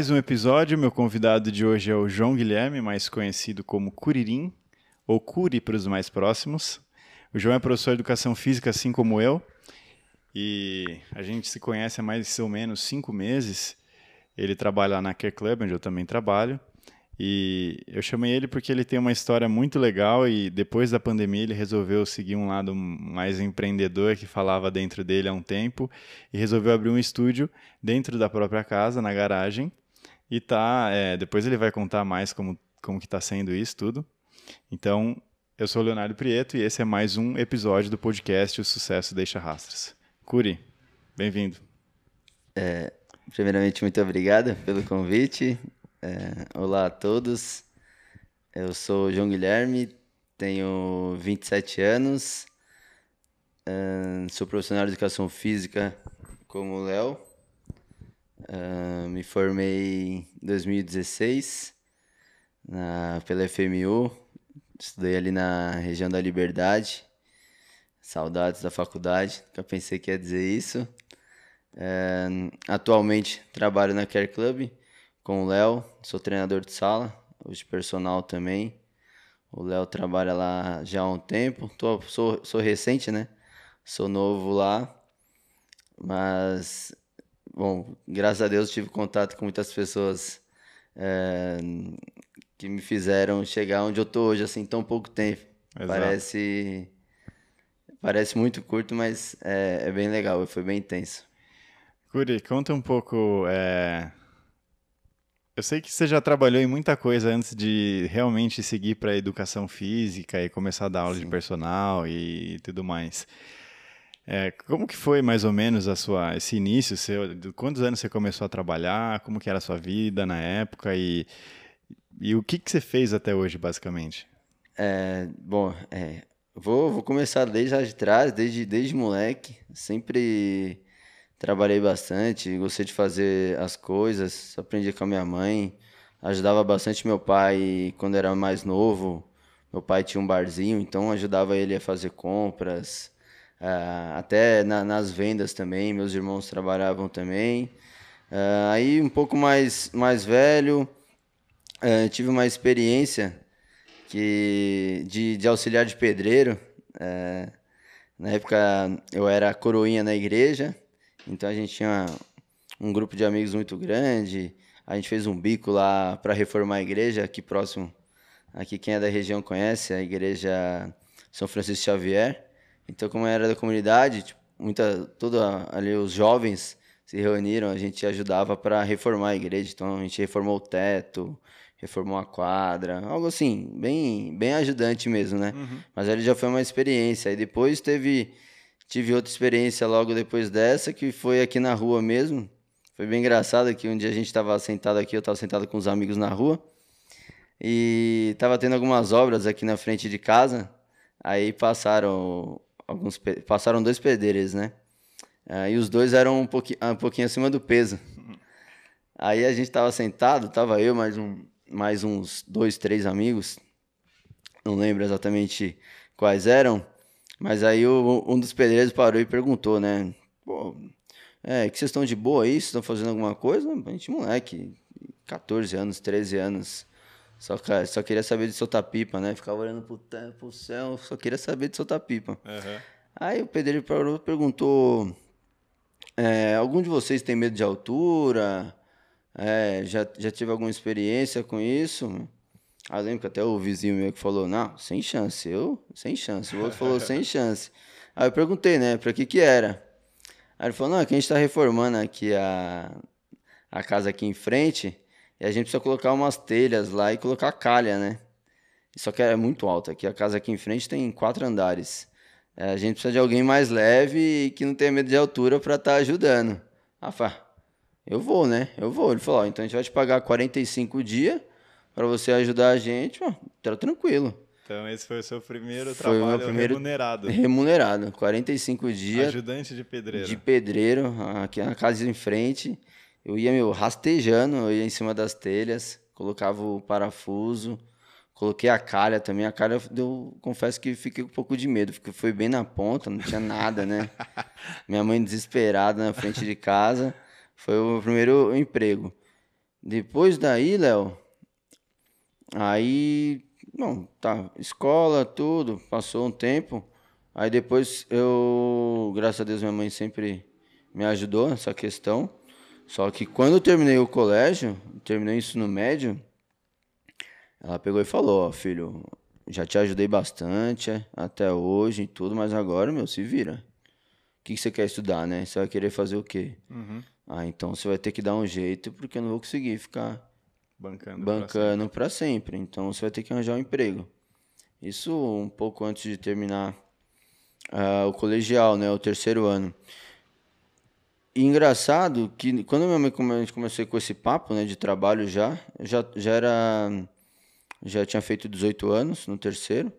mais um episódio. Meu convidado de hoje é o João Guilherme, mais conhecido como Curirim, ou Curi para os mais próximos. O João é professor de educação física, assim como eu, e a gente se conhece há mais ou menos cinco meses. Ele trabalha lá na Care Club, onde eu também trabalho. E eu chamei ele porque ele tem uma história muito legal e depois da pandemia ele resolveu seguir um lado mais empreendedor que falava dentro dele há um tempo e resolveu abrir um estúdio dentro da própria casa, na garagem. E tá, é, depois ele vai contar mais como, como que está sendo isso tudo. Então, eu sou o Leonardo Prieto e esse é mais um episódio do podcast O Sucesso Deixa Rastros. Curi, bem-vindo. É, primeiramente, muito obrigado pelo convite. É, olá a todos, eu sou João Guilherme, tenho 27 anos, é, sou profissional de educação física como o Léo, é, me formei em 2016 na, pela FMU, estudei ali na região da Liberdade, saudades da faculdade, nunca pensei que ia dizer isso. É, atualmente trabalho na Care Club, com o Léo, sou treinador de sala, hoje personal também. O Léo trabalha lá já há um tempo, Tô, sou, sou recente, né? Sou novo lá, mas, bom, graças a Deus tive contato com muitas pessoas é, que me fizeram chegar onde eu tô hoje, assim, tão pouco tempo. Exato. Parece, parece muito curto, mas é, é bem legal, foi bem intenso. Curi, conta um pouco é, eu sei que você já trabalhou em muita coisa antes de realmente seguir para educação física e começar a dar aula Sim. de personal e tudo mais. É, como que foi mais ou menos a sua esse início seu? Quantos anos você começou a trabalhar? Como que era a sua vida na época e, e o que que você fez até hoje, basicamente? É, bom, é, vou, vou começar desde lá de trás, desde desde moleque, sempre trabalhei bastante, gostei de fazer as coisas, aprendi com a minha mãe, ajudava bastante meu pai quando era mais novo. Meu pai tinha um barzinho, então ajudava ele a fazer compras, uh, até na, nas vendas também. Meus irmãos trabalhavam também. Uh, aí um pouco mais mais velho, uh, tive uma experiência que de, de auxiliar de pedreiro. na época eu era coroinha na igreja então a gente tinha um grupo de amigos muito grande. A gente fez um bico lá para reformar a igreja aqui próximo. Aqui quem é da região conhece a igreja São Francisco Xavier. Então como era da comunidade, tipo, muita toda ali os jovens se reuniram, a gente ajudava para reformar a igreja. Então a gente reformou o teto, reformou a quadra, algo assim, bem bem ajudante mesmo, né? Uhum. Mas ali já foi uma experiência. E depois teve Tive outra experiência logo depois dessa, que foi aqui na rua mesmo. Foi bem engraçado que um dia a gente estava sentado aqui, eu estava sentado com os amigos na rua. E estava tendo algumas obras aqui na frente de casa. Aí passaram alguns passaram dois pedreiros, né? Aí os dois eram um pouquinho, um pouquinho acima do peso. Aí a gente estava sentado, tava eu mais um mais uns dois, três amigos. Não lembro exatamente quais eram. Mas aí o, um dos pedreiros parou e perguntou, né? Pô, é, que vocês estão de boa aí? Vocês estão fazendo alguma coisa? A gente, moleque, 14 anos, 13 anos. Só, só queria saber de soltar pipa, né? Ficava olhando pro, pro céu, só queria saber de soltar pipa. Uhum. Aí o pedreiro parou e perguntou: é, algum de vocês tem medo de altura? É, já, já tive alguma experiência com isso? Aí eu lembro que até o vizinho meu que falou, não, sem chance, eu, sem chance. O outro falou, sem chance. Aí eu perguntei, né, pra que que era? Aí ele falou, não, é que a gente tá reformando aqui a, a casa aqui em frente e a gente precisa colocar umas telhas lá e colocar calha, né? Só que é muito alta, aqui a casa aqui em frente tem quatro andares. É, a gente precisa de alguém mais leve e que não tenha medo de altura para estar tá ajudando. Fá, eu vou, né? Eu vou. Ele falou, ó, então a gente vai te pagar 45 dias para você ajudar a gente, ó, tá tranquilo. Então esse foi o seu primeiro foi trabalho primeiro remunerado. Remunerado, 45 dias. Ajudante de pedreiro. De pedreiro, aqui na casa em frente. Eu ia, meu, rastejando, eu ia em cima das telhas, colocava o parafuso, coloquei a calha também. A calha, eu confesso que fiquei com um pouco de medo, porque foi bem na ponta, não tinha nada, né? Minha mãe desesperada na frente de casa. Foi o meu primeiro emprego. Depois daí, Léo, aí, bom, tá, escola, tudo, passou um tempo. Aí depois eu, graças a Deus, minha mãe sempre me ajudou nessa questão. Só que quando eu terminei o colégio, terminei o ensino médio, ela pegou e falou, ó, filho, já te ajudei bastante é, até hoje e tudo, mas agora, meu, se vira. O que, que você quer estudar, né? Você vai querer fazer o quê? Uhum. Ah, então você vai ter que dar um jeito, porque eu não vou conseguir ficar Bancando. bancando para sempre. Então você vai ter que arranjar um emprego. Isso um pouco antes de terminar uh, o colegial, né? O terceiro ano. E engraçado que quando minha mãe come, começou com esse papo, né, de trabalho já, já já era já tinha feito 18 anos no terceiro.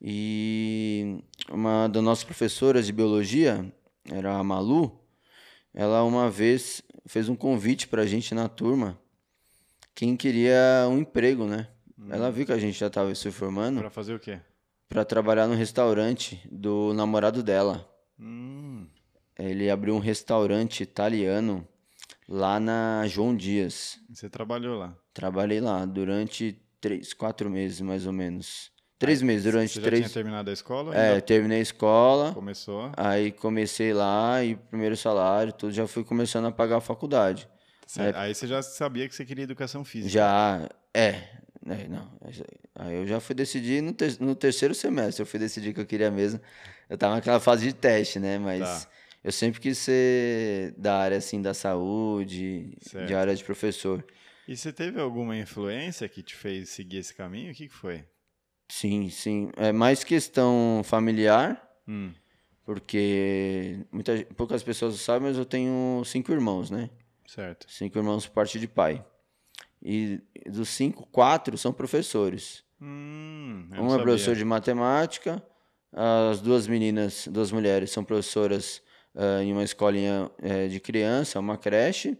E uma das nossas professoras de biologia, era a Malu, ela uma vez fez um convite pra gente na turma, quem queria um emprego, né? Ela viu que a gente já estava se formando Pra fazer o quê? para trabalhar no restaurante do namorado dela. Hum, Ele abriu um restaurante italiano lá na João Dias. você trabalhou lá. Trabalhei lá durante três, quatro meses mais ou menos. Três meses, durante Você já três. tinha terminado a escola? É, terminei a escola, Começou? aí comecei lá e primeiro salário, tudo já fui começando a pagar a faculdade. Cê- Aí você já sabia que você queria educação física. Já, é, né, não. Aí eu já fui decidir no, ter- no terceiro semestre, eu fui decidir que eu queria mesmo. Eu tava naquela fase de teste, né, mas Tá. Eu sempre quis ser da área, assim, da saúde, Certo. de área de professor. E você teve alguma influência que te fez seguir esse caminho? O que, que foi? Sim, sim. É mais questão familiar, Hum, porque muita, poucas pessoas sabem, mas eu tenho cinco irmãos, né? certo. Cinco irmãos por parte de pai. E dos cinco, quatro são professores. Hum, Um é professor de matemática, as duas meninas, duas mulheres, são professoras ah, em uma escolinha eh, de criança, uma creche.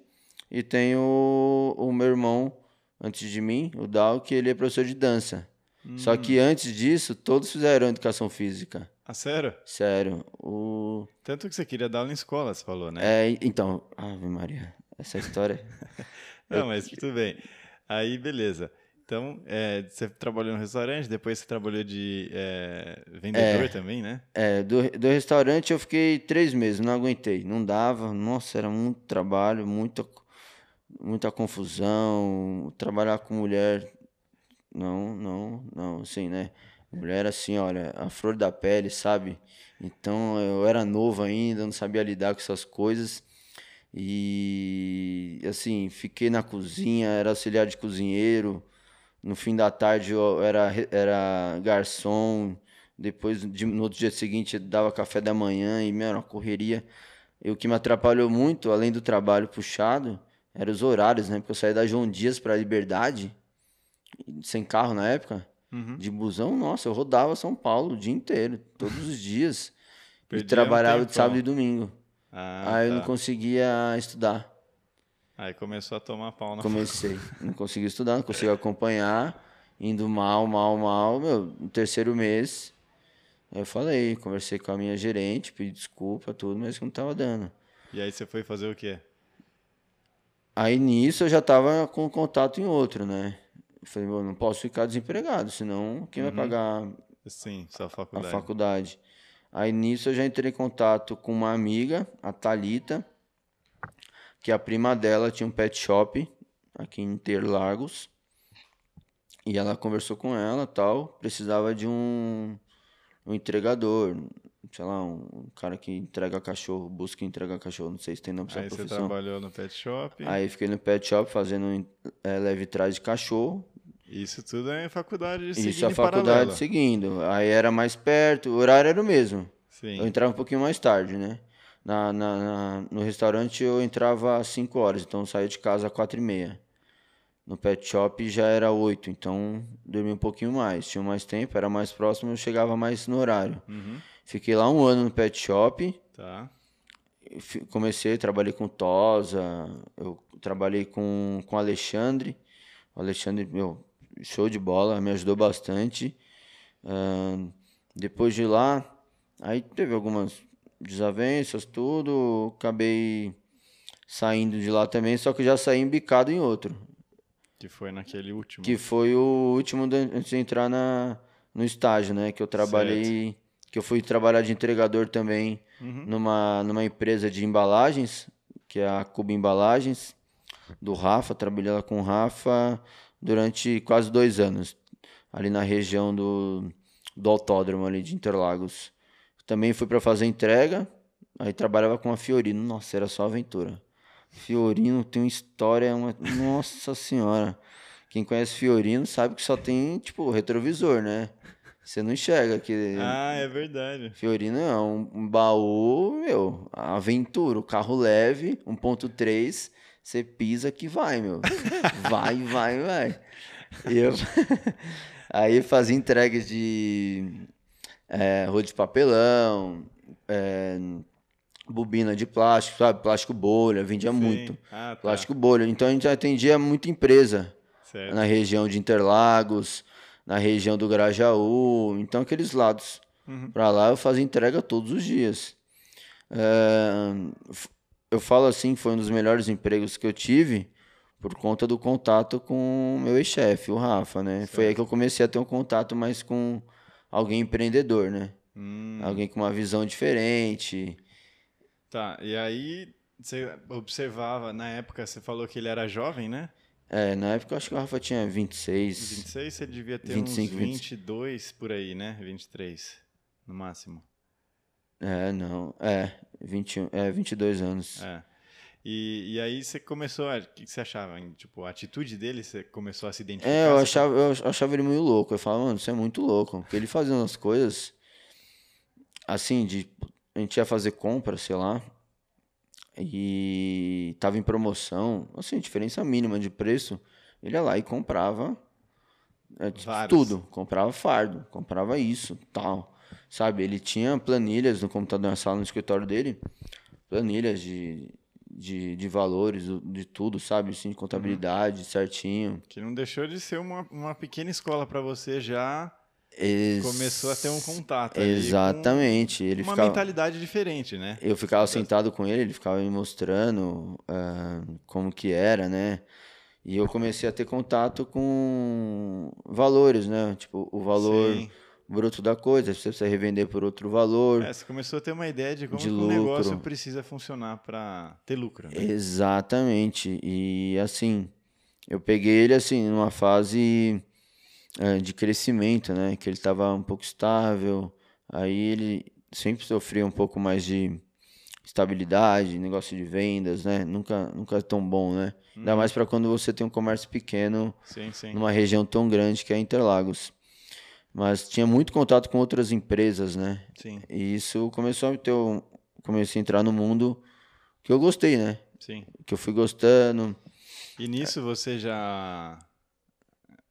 E tem o, o meu irmão, antes de mim, o Dal, que ele é professor de dança. Só que Hum. antes disso, todos fizeram educação física. Ah, sério? Sério. O... Tanto que você queria dar aula em escola, você falou, né? É, então, Ave Maria, essa história. Não, mas tudo bem. Aí, beleza. Então, é, você trabalhou no restaurante, depois você trabalhou de é, vendedor também, né? É, do, do restaurante eu fiquei três meses, não aguentei, não dava, nossa, era muito trabalho, muita, muita confusão, trabalhar com mulher, não, não, não, assim, né? Mulher assim, olha, a flor da pele, sabe? Então eu era novo ainda, não sabia lidar com essas coisas. E assim, fiquei na cozinha, era auxiliar de cozinheiro. No fim da tarde eu era, era garçom. Depois, de- no outro dia seguinte, eu dava café da manhã e, meu, era uma correria. E o que me atrapalhou muito, além do trabalho puxado, eram os horários, né? Porque eu saía da João Dias para Liberdade, sem carro na época, Uhum. de busão, nossa, eu rodava São Paulo o dia inteiro, todos os dias. e Perdia um trabalhava de sábado e domingo. Ah, Aí eu tá. não conseguia estudar. Aí começou a tomar pau na Comecei. Não conseguia estudar, não conseguia acompanhar. Indo mal, mal, mal. Meu, no terceiro mês, eu falei, conversei com a minha gerente, pedi desculpa, tudo, mas não tava dando. E aí você foi fazer o quê? Aí nisso eu já tava com contato em outro, né? Eu falei, "Meu, não posso ficar desempregado, senão quem vai pagar Sim, a faculdade. faculdade? Aí nisso eu já entrei em contato com uma amiga, a Thalita, que a prima dela tinha um pet shop aqui em Interlagos. E ela conversou com ela tal, precisava de um, um entregador, sei lá, um cara que entrega cachorro, busca entregar cachorro, não sei se tem nome pra Aí essa você profissão. trabalhou no pet shop. Aí fiquei no pet shop fazendo é, leve trás de cachorro. Isso tudo é faculdade de Isso a em faculdade seguindo. Aí era mais perto, o horário era o mesmo. Sim. Eu entrava um pouquinho mais tarde, né? Na, na- na- no restaurante eu entrava às 5 horas, então eu saía de casa às 4 e meia. No pet shop já era 8, então dormia um pouquinho mais. Tinha mais tempo, era mais próximo, eu chegava mais no horário. Uhum. Fiquei lá um ano no pet shop, Tá. comecei, trabalhei com Tosa, eu trabalhei com com Alexandre. O Alexandre, meu, show de bola, me ajudou bastante. Ahn, depois de lá, aí teve algumas desavenças, tudo, acabei saindo de lá também, só que já saí embicado em outro. Que foi naquele último. Que foi o último de- antes de entrar na, no estágio, né? Que eu trabalhei. Que eu fui trabalhar de entregador também Uhum. numa, numa empresa de embalagens, que é a Cuba Embalagens, do Rafa. Trabalhei lá com o Rafa durante quase dois anos, ali na região do, do autódromo ali de Interlagos. Também fui para fazer entrega, aí trabalhava com a Fiorino. Nossa, era só aventura. Fiorino tem uma história, uma... nossa senhora. Quem conhece Fiorino sabe que só tem, tipo, retrovisor, né? Você não enxerga que Ah, é verdade. Fiorino é um, baú, meu, aventura, o carro leve, 1.3, você pisa que vai, meu. Vai, vai, vai. E eu aí fazia entregas de é, rolo de papelão, é, bobina de plástico, sabe? Plástico bolha, vendia Sim. muito. Ah, tá. Plástico bolha. Então a gente atendia muita empresa Certo. na região de Interlagos, na região do Grajaú, então aqueles lados. Uhum. Pra lá eu fazia entrega todos os dias. É, eu falo assim, foi um dos melhores empregos que eu tive por conta do contato com meu ex-chefe, o Rafa, né? Foi aí que eu comecei a ter um contato mais com alguém empreendedor, né? Hum, Alguém com uma visão diferente. Tá, e aí você observava, na época você falou que ele era jovem, né? É, na época eu acho que o Rafa tinha 26. 26, você devia ter 25, uns 20. 22 por aí, né? 23, no máximo. É, não. É, 21, é 22 anos. É. E, e aí você começou a... O que você achava? Tipo, a atitude dele, você começou a se identificar? É, eu achava, eu achava ele meio louco. Eu falava, mano, você é muito louco. Porque ele fazia umas coisas assim, de. A gente ia fazer compra, sei lá. E tava em promoção, assim, diferença mínima de preço. Ele ia lá e comprava é, tipo, tudo. Comprava fardo, comprava isso, tal. Sabe? Ele tinha planilhas no computador na sala, no escritório dele. Planilhas de, de, de valores, de tudo, sabe? Assim, de contabilidade, certinho. Que não deixou de ser uma, uma pequena escola para você já Ex- começou a ter um contato ali com Exatamente. Ele uma ficava, mentalidade diferente, né? eu ficava sentado com ele, ele ficava me mostrando ah, como que era, né? E eu comecei a ter contato com valores, né? Tipo, o valor Sim. Bruto da coisa, você precisa revender por outro valor. É, você começou a ter uma ideia de como De um negócio precisa funcionar para ter lucro. né? Exatamente. E assim, eu peguei ele assim numa fase eh, de crescimento, né? Que ele estava um pouco estável. Aí ele sempre sofria um pouco mais de estabilidade, negócio de vendas, né? Nunca, nunca é tão bom, né? Ainda mais para quando você tem um comércio pequeno Sim, sim. numa região tão grande que é Interlagos. Mas tinha muito contato com outras empresas, né? Sim, E isso começou a ter um, comecei a entrar no mundo que eu gostei, né? sim. que eu fui gostando. E nisso você já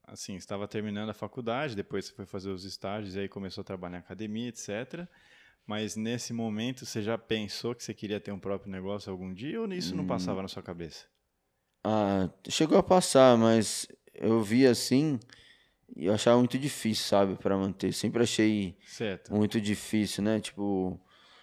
assim, estava terminando a faculdade, depois você foi fazer os estágios e aí começou a trabalhar em academia, etc. Mas nesse momento você já pensou que você queria ter um próprio negócio algum dia ou isso Hum. não passava na sua cabeça? Ah, chegou a passar, mas eu vi assim e eu achava muito difícil, sabe, para manter. Sempre achei Certo. muito difícil, né? Tipo,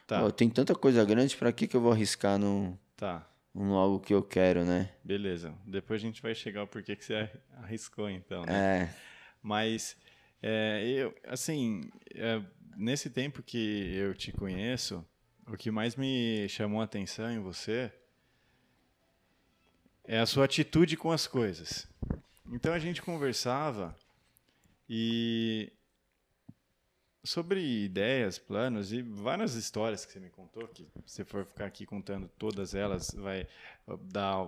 Tá, pô, tem tanta coisa grande, pra que que eu vou arriscar no, tá. no algo que eu quero, né? Beleza. Depois a gente vai chegar ao porquê que você arriscou, então, né? É, Mas, é, eu, assim, é, nesse tempo que eu te conheço, o que mais me chamou a atenção em você é a sua atitude com as coisas. Então a gente conversava e sobre ideias, planos e várias histórias que você me contou, que se for ficar aqui contando todas elas vai dar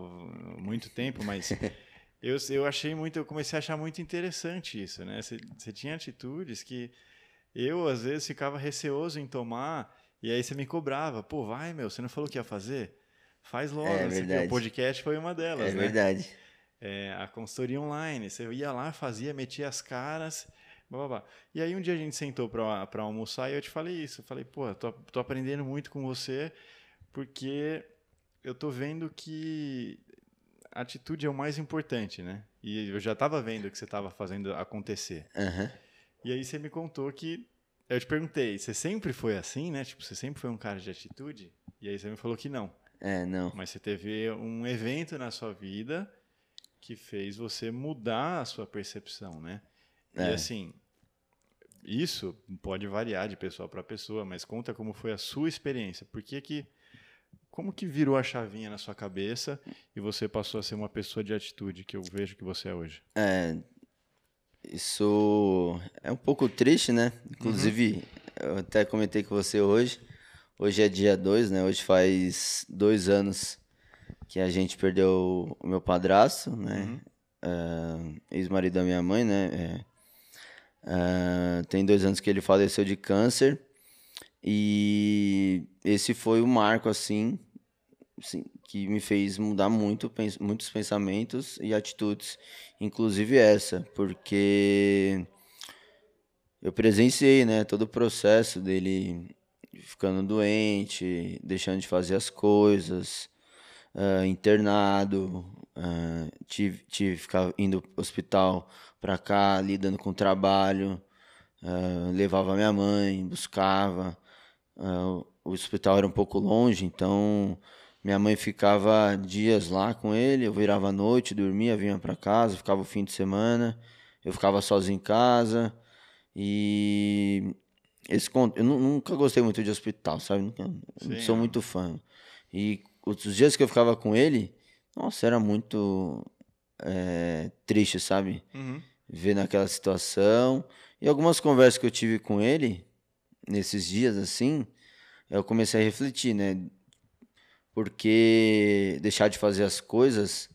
muito tempo, mas eu, eu achei muito, eu comecei a achar muito interessante isso, né? Você, você tinha atitudes que eu às vezes ficava receoso em tomar e aí você me cobrava, pô, vai meu, você não falou que ia fazer? Faz logo, É o verdade. o podcast foi uma delas, é né? verdade. É, a consultoria online. Você ia lá, fazia, metia as caras, blá, blá, blá. E aí um dia a gente sentou para almoçar e eu te falei isso. Eu falei, pô, tô, tô aprendendo muito com você porque eu tô vendo que a atitude é o mais importante, né? E eu já estava vendo que você estava fazendo acontecer. Aham. E aí você me contou que Eu te perguntei, você sempre foi assim, né? Tipo, você sempre foi um cara de atitude? E aí você me falou que não. É, não. Mas você teve um evento na sua vida que fez você mudar a sua percepção, né? E É. assim, isso pode variar de pessoa para pessoa, mas conta como foi a sua experiência. Por que que como que virou a chavinha na sua cabeça e você passou a ser uma pessoa de atitude que eu vejo que você é hoje? É, isso é um pouco triste, né? Inclusive, eu até comentei com você hoje. Hoje é dia 2, né? Hoje faz dois anos que a gente perdeu o meu padrasto, né? É, Ex-marido da minha mãe, né? É, tem dois anos que ele faleceu de câncer. E esse foi o marco, assim, assim, que me fez mudar muito, pens- muitos pensamentos e atitudes, inclusive essa, porque eu presenciei, né, todo o processo dele ficando doente, deixando de fazer as coisas, ah, internado, ah, tive, tive que ficar indo pro hospital pra cá, lidando com o trabalho, ah, levava minha mãe, buscava, ah, o hospital era um pouco longe, então minha mãe ficava dias lá com ele, eu virava à noite, dormia, vinha para casa, ficava o fim de semana, eu ficava sozinho em casa e esse eu nu- nunca gostei muito de hospital, sabe? Nunca, não sou muito fã. E os dias que eu ficava com ele, nossa, era muito eh, triste, sabe? ver naquela situação. E algumas conversas que eu tive com ele nesses dias assim, eu comecei a refletir, né? Porque deixar de fazer as coisas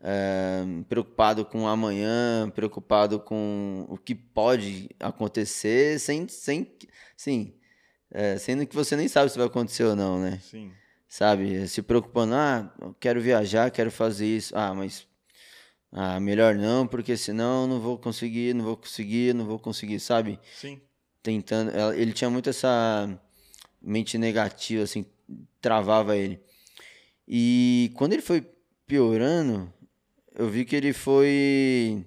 eh, preocupado com o amanhã, preocupado com o que pode acontecer, sem, sem, sim, eh, sendo que você nem sabe se vai acontecer ou não, né? Sim. Sabe? Se preocupando, ah, quero viajar, quero fazer isso. Ah, mas ah, melhor não, porque senão não vou conseguir, não vou conseguir, não vou conseguir, sabe? Sim. Tentando, ele tinha muito essa mente negativa, assim, travava ele. E quando ele foi piorando, eu vi que ele foi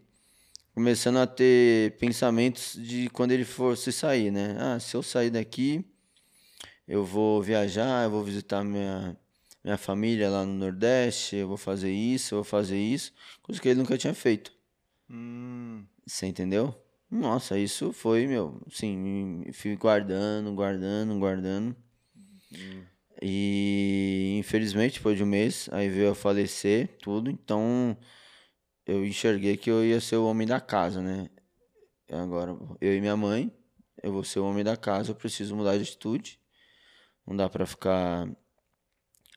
começando a ter pensamentos de quando ele fosse sair, né? Ah, se eu sair daqui, eu vou viajar, eu vou visitar minha, minha família lá no Nordeste, eu vou fazer isso, eu vou fazer isso, coisa que ele nunca tinha feito. Hum, Você entendeu? Nossa, isso foi, meu, sim, me- fui guardando, guardando, guardando. E infelizmente, depois de um mês, aí veio a falecer, tudo, então eu enxerguei que eu ia ser o homem da casa, né? Agora, eu e minha mãe, eu vou ser o homem da casa, eu preciso mudar de atitude. Não dá pra ficar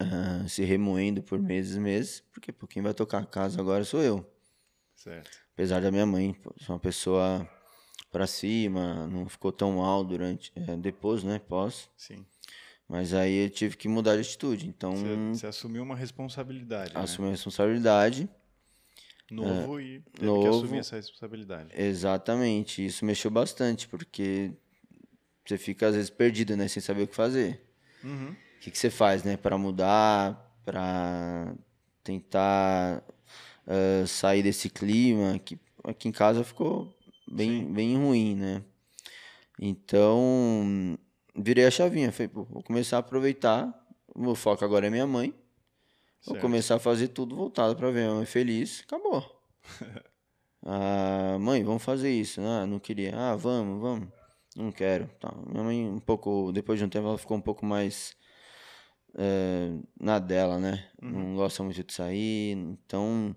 ah, se remoendo por meses e meses, porque pô, quem vai tocar a casa agora sou eu certo. apesar da minha mãe pô, ser uma pessoa pra cima, não ficou tão mal durante, é, depois, né, pós, Sim. mas aí eu tive que mudar de atitude, então Você, você assumiu uma responsabilidade, né? assumi a responsabilidade, Novo e teve que novo. assumir essa responsabilidade. exatamente, isso mexeu bastante, porque você fica às vezes perdido, né, sem saber o que fazer, Uhum. o que, que você faz, né, para mudar, para tentar ah, sair desse clima que aqui em casa ficou bem, bem ruim, né? Então, virei a chavinha, falei, pô, vou começar a aproveitar, o meu foco agora é minha mãe, vou Certo. começar a fazer tudo voltado para ver minha mãe feliz, acabou. ah, mãe, vamos fazer isso, ah, não queria, ah, vamos, vamos. Não quero. Tá. Minha mãe, um pouco, depois de um tempo, ela ficou um pouco mais eh, na dela, né? Não gosta muito de sair. Então,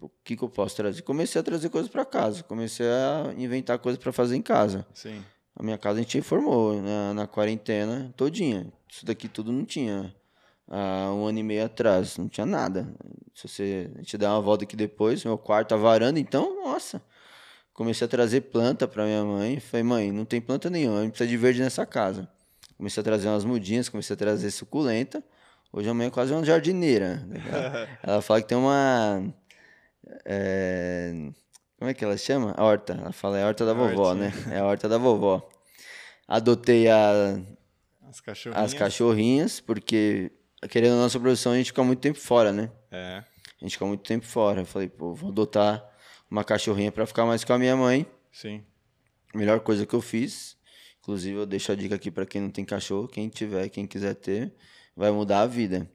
o que, que eu posso trazer? Comecei a trazer coisas para casa. Comecei a inventar coisas para fazer em casa. Sim. A minha casa a gente reformou na, na quarentena todinha. Isso daqui tudo não tinha. Há um ano e meio atrás, não tinha nada. Se você a gente der uma volta aqui depois, meu quarto, a varanda, então, nossa. Comecei a trazer planta para minha mãe. Falei, mãe, não tem planta nenhuma, a gente precisa de verde nessa casa. Comecei a trazer umas mudinhas, comecei a trazer suculenta. Hoje a mãe é quase uma jardineira. né? Ela, ela fala que tem uma. é, como é que ela chama? A horta. Ela fala, é a horta da vovó, né? É a horta da vovó. Adotei a, As cachorrinhas. as cachorrinhas, porque, querendo a nossa produção, a gente fica muito tempo fora, né? É. A gente fica muito tempo fora. Eu falei, pô, vou adotar uma cachorrinha pra ficar mais com a minha mãe. Sim. Melhor coisa que eu fiz. Inclusive, eu deixo a dica aqui para quem não tem cachorro, quem tiver, quem quiser ter, vai mudar a vida.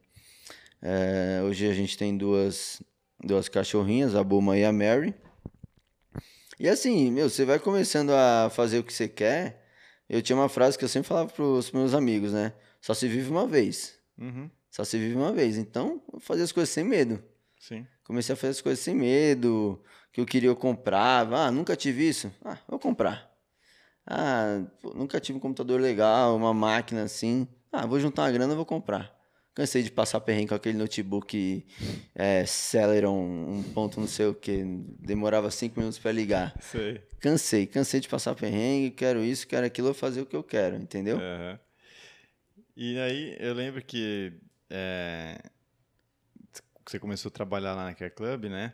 É, hoje a gente tem duas, duas cachorrinhas, a Buma e a Mary. E assim, meu, você vai começando a fazer o que você quer. Eu tinha uma frase que eu sempre falava pros meus amigos, né? Só se vive uma vez. Uhum. Só se vive uma vez. Então, eu fazer as coisas sem medo. Sim. Comecei a fazer as coisas sem medo. Que eu queria, eu comprava. Ah, nunca tive isso? Ah, vou comprar. Ah, pô, nunca tive um computador legal, uma máquina assim. Ah, vou juntar uma grana, vou comprar. Cansei de passar perrengue com aquele notebook é, Celeron, um ponto não sei o que, demorava cinco minutos para ligar. Sei. Cansei, cansei de passar perrengue, quero isso, quero aquilo, vou fazer o que eu quero, entendeu? Aham. E aí, eu lembro que é, você começou a trabalhar lá na Care Club, né?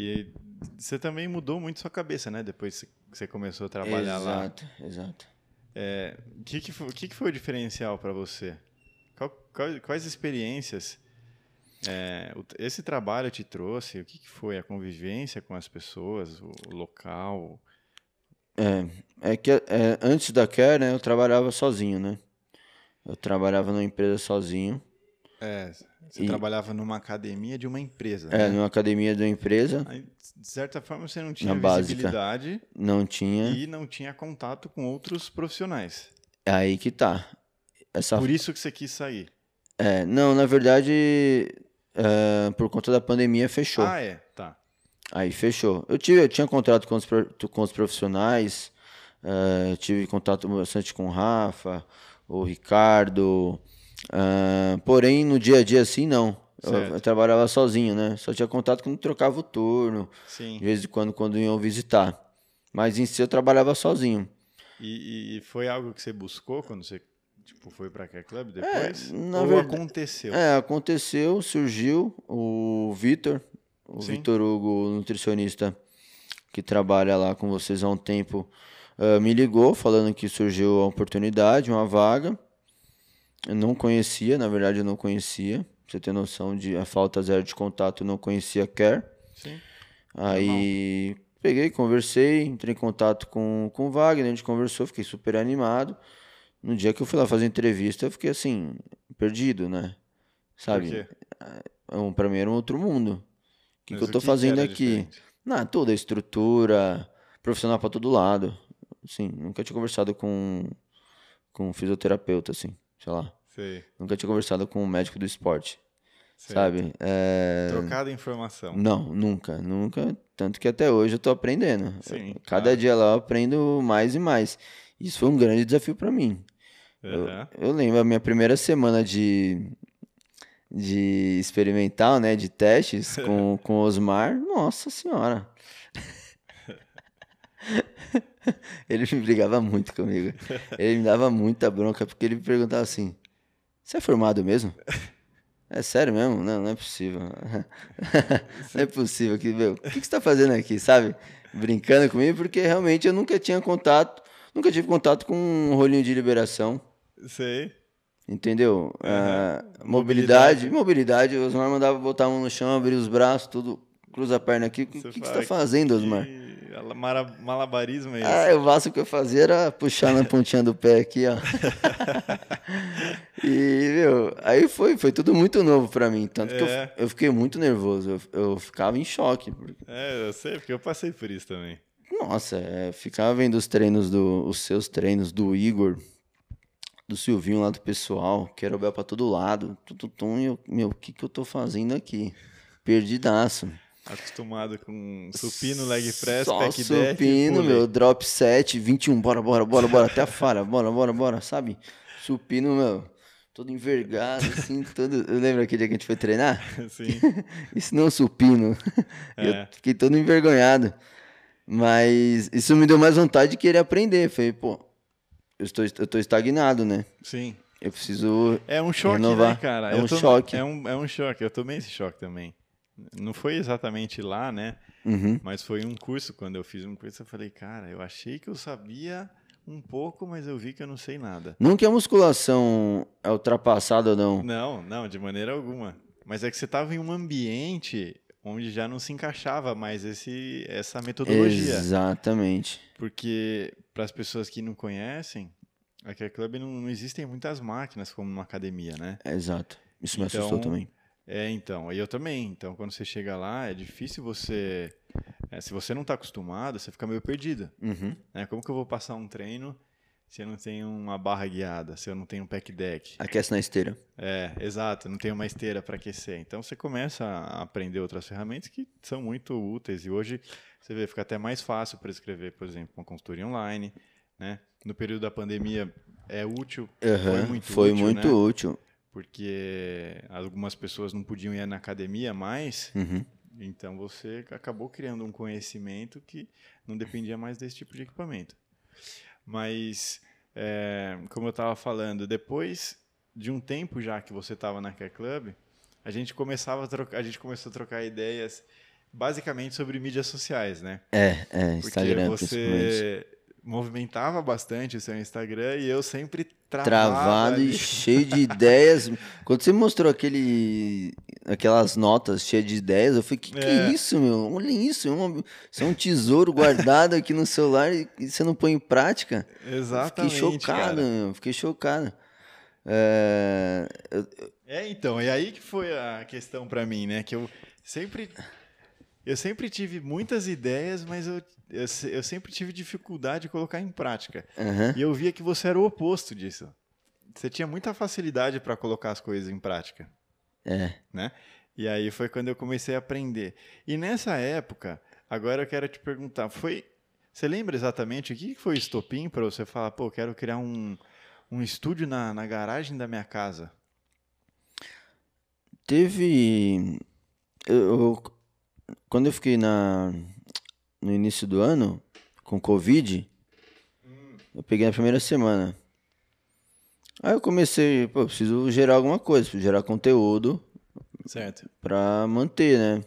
E você também mudou muito sua cabeça, né? Depois que você começou a trabalhar lá. exato, exato. É, O que, que, foi, o que, que foi o diferencial para você? Qual- quais, quais experiências é, esse trabalho te trouxe? O que, foi a convivência com as pessoas, o, o local? É que é, antes da Care, né, eu trabalhava sozinho, né? Eu trabalhava numa empresa sozinho. É, você E- trabalhava numa academia de uma empresa. É, né? numa academia de uma empresa, Aí, de certa forma, você não tinha Na básica. visibilidade não tinha. e não tinha contato com outros profissionais. É aí que tá. Essa Por isso que você quis sair. É, não, na verdade, é, por conta da pandemia fechou. Ah, é, tá. Aí fechou. Eu tive, eu tinha contato com os, com os profissionais, é, tive contato bastante com o Rafa, o Ricardo, é, porém no dia a dia assim não. Eu, eu trabalhava sozinho, né? Só tinha contato quando trocava o turno, Sim. de vez em quando quando iam visitar. Mas em si eu trabalhava sozinho. E, e foi algo que você buscou quando você tipo, foi pra Care Club depois? É, Ou verdade- aconteceu? É, aconteceu, surgiu o Vitor, o. Vitor Hugo, nutricionista que trabalha lá com vocês há um tempo, ah, me ligou falando que surgiu a oportunidade, uma vaga. Eu não conhecia, na verdade eu não conhecia. Pra você ter noção de a falta zero de contato, eu não conhecia Care. Sim. Aí peguei, conversei, entrei em contato com, com o Wagner, a gente conversou, fiquei super animado. No dia que eu fui lá fazer entrevista, eu fiquei assim, perdido, né? Sabe? Por quê? É um, pra mim era um outro mundo. O que, que eu tô que fazendo aqui? diferente? Na, toda a estrutura, profissional pra todo lado. Assim, nunca tinha conversado com, com um fisioterapeuta, assim, sei lá. Sei. Nunca tinha conversado com um médico do esporte, sei. sabe? É... Trocada informação. Não, nunca, nunca. Tanto que até hoje eu tô aprendendo. Sim, Cada claro. dia lá eu aprendo mais e mais. Isso foi um grande desafio pra mim. Eu, Aham. eu lembro a minha primeira semana de, de experimental, né? De testes com, com o Osmar. Nossa senhora. Ele me brigava muito comigo. Ele me dava muita bronca, porque ele me perguntava assim: Você é formado mesmo? É sério mesmo? Não, não é possível. Não é possível que, meu, o que que você tá fazendo aqui, sabe? Brincando comigo, porque realmente eu nunca tinha contato, nunca tive contato com um rolinho de liberação. Sei. Entendeu? Aham. Ah, mobilidade, mobilidade. O Osmar mandava botar a mão no chão, abrir os braços, tudo, cruza a perna aqui. O que, Você que, que você fala tá fazendo, Osmar? Malabarismo é esse? Ah, o máximo que eu fazia era puxar na pontinha do pé aqui, ó. e, meu, aí foi, foi tudo muito novo pra mim. Tanto que É. eu, eu fiquei muito nervoso. Eu, eu ficava em choque. porque- É, eu sei, porque eu passei por isso também. Nossa, é, ficava vendo os treinos do, os seus treinos do Igor, do Silvinho lá do pessoal, querobel pra todo lado, tututum, e eu, meu, o que que eu tô fazendo aqui? Perdidaço. Acostumado com supino, leg press, Só pack supino, pulley. meu, drop 7, 21, bora, bora, bora, bora, até a falha, bora, bora, bora, sabe? Supino, meu, todo envergado, assim, todo... Eu lembro aquele dia que a gente foi treinar? Sim. Isso não é um supino. Eu É. fiquei todo envergonhado. Mas isso me deu mais vontade de querer aprender. Falei, pô, eu estou, eu tô estagnado, né? Sim. Eu preciso. É um choque, né, Renovar. cara? É Eu um tô- choque. É um, é um choque. Eu tomei esse choque também. Não foi exatamente lá, né? Uhum. Mas foi um curso. Quando eu fiz um curso, eu falei, cara, eu achei que eu sabia um pouco, mas eu vi que eu não sei nada. Que a musculação é ultrapassada ou não. Não, não, de maneira alguma. Mas é que você estava em um ambiente onde já não se encaixava mais esse, essa metodologia. Exatamente. Porque para as pessoas que não conhecem, aqui a Club não, não existem muitas máquinas como numa academia, né? É, exato. Isso me Então, assustou também. É, então, e eu também. Então, quando você chega lá, é difícil você. é, se você não está acostumado, você fica meio perdido. Uhum. Né? Como que eu vou passar um treino se eu não tenho uma barra guiada, se eu não tenho um pack deck? Aquece na esteira. É, exato, não tenho uma esteira para aquecer. Então você começa a aprender outras ferramentas que são muito úteis e hoje você vê, fica até mais fácil para escrever, por exemplo, uma consultoria online, né? No período da pandemia é útil, foi Aham, muito Foi útil, muito né? útil. Porque algumas pessoas não podiam ir na academia mais, Uhum. então você acabou criando um conhecimento que não dependia mais desse tipo de equipamento. Mas, é, como eu estava falando, depois de um tempo já que você estava na Care Club, a gente começava a trocar, a gente começou a trocar ideias basicamente sobre mídias sociais, né? É, é, Porque Instagram principalmente. você movimentava bastante o seu Instagram e eu sempre travava Travado e cheio de ideias. Quando você mostrou aquele, aquelas notas cheias de ideias, eu falei, que que é É. isso, meu? Olha isso, é uma- isso é um tesouro guardado aqui no celular e você não põe em prática. Eu Exatamente. Fiquei chocado, meu, fiquei chocado. É, É, então, e aí que foi a questão pra mim, né? Que eu sempre eu sempre tive muitas ideias, mas eu, eu, eu sempre tive dificuldade de colocar em prática. aham. E eu via que você era o oposto disso. Você tinha muita facilidade para colocar as coisas em prática, É. né? E aí foi quando eu comecei a aprender. E nessa época, agora eu quero te perguntar, foi você lembra exatamente o que foi o estopim para você falar, pô, eu quero criar um, um estúdio na, na garagem da minha casa? Teve. Eu- quando eu fiquei na, no início do ano, com Covid, eu peguei na primeira semana. Aí eu comecei, pô, eu preciso gerar alguma coisa, preciso gerar conteúdo Certo. pra manter, né?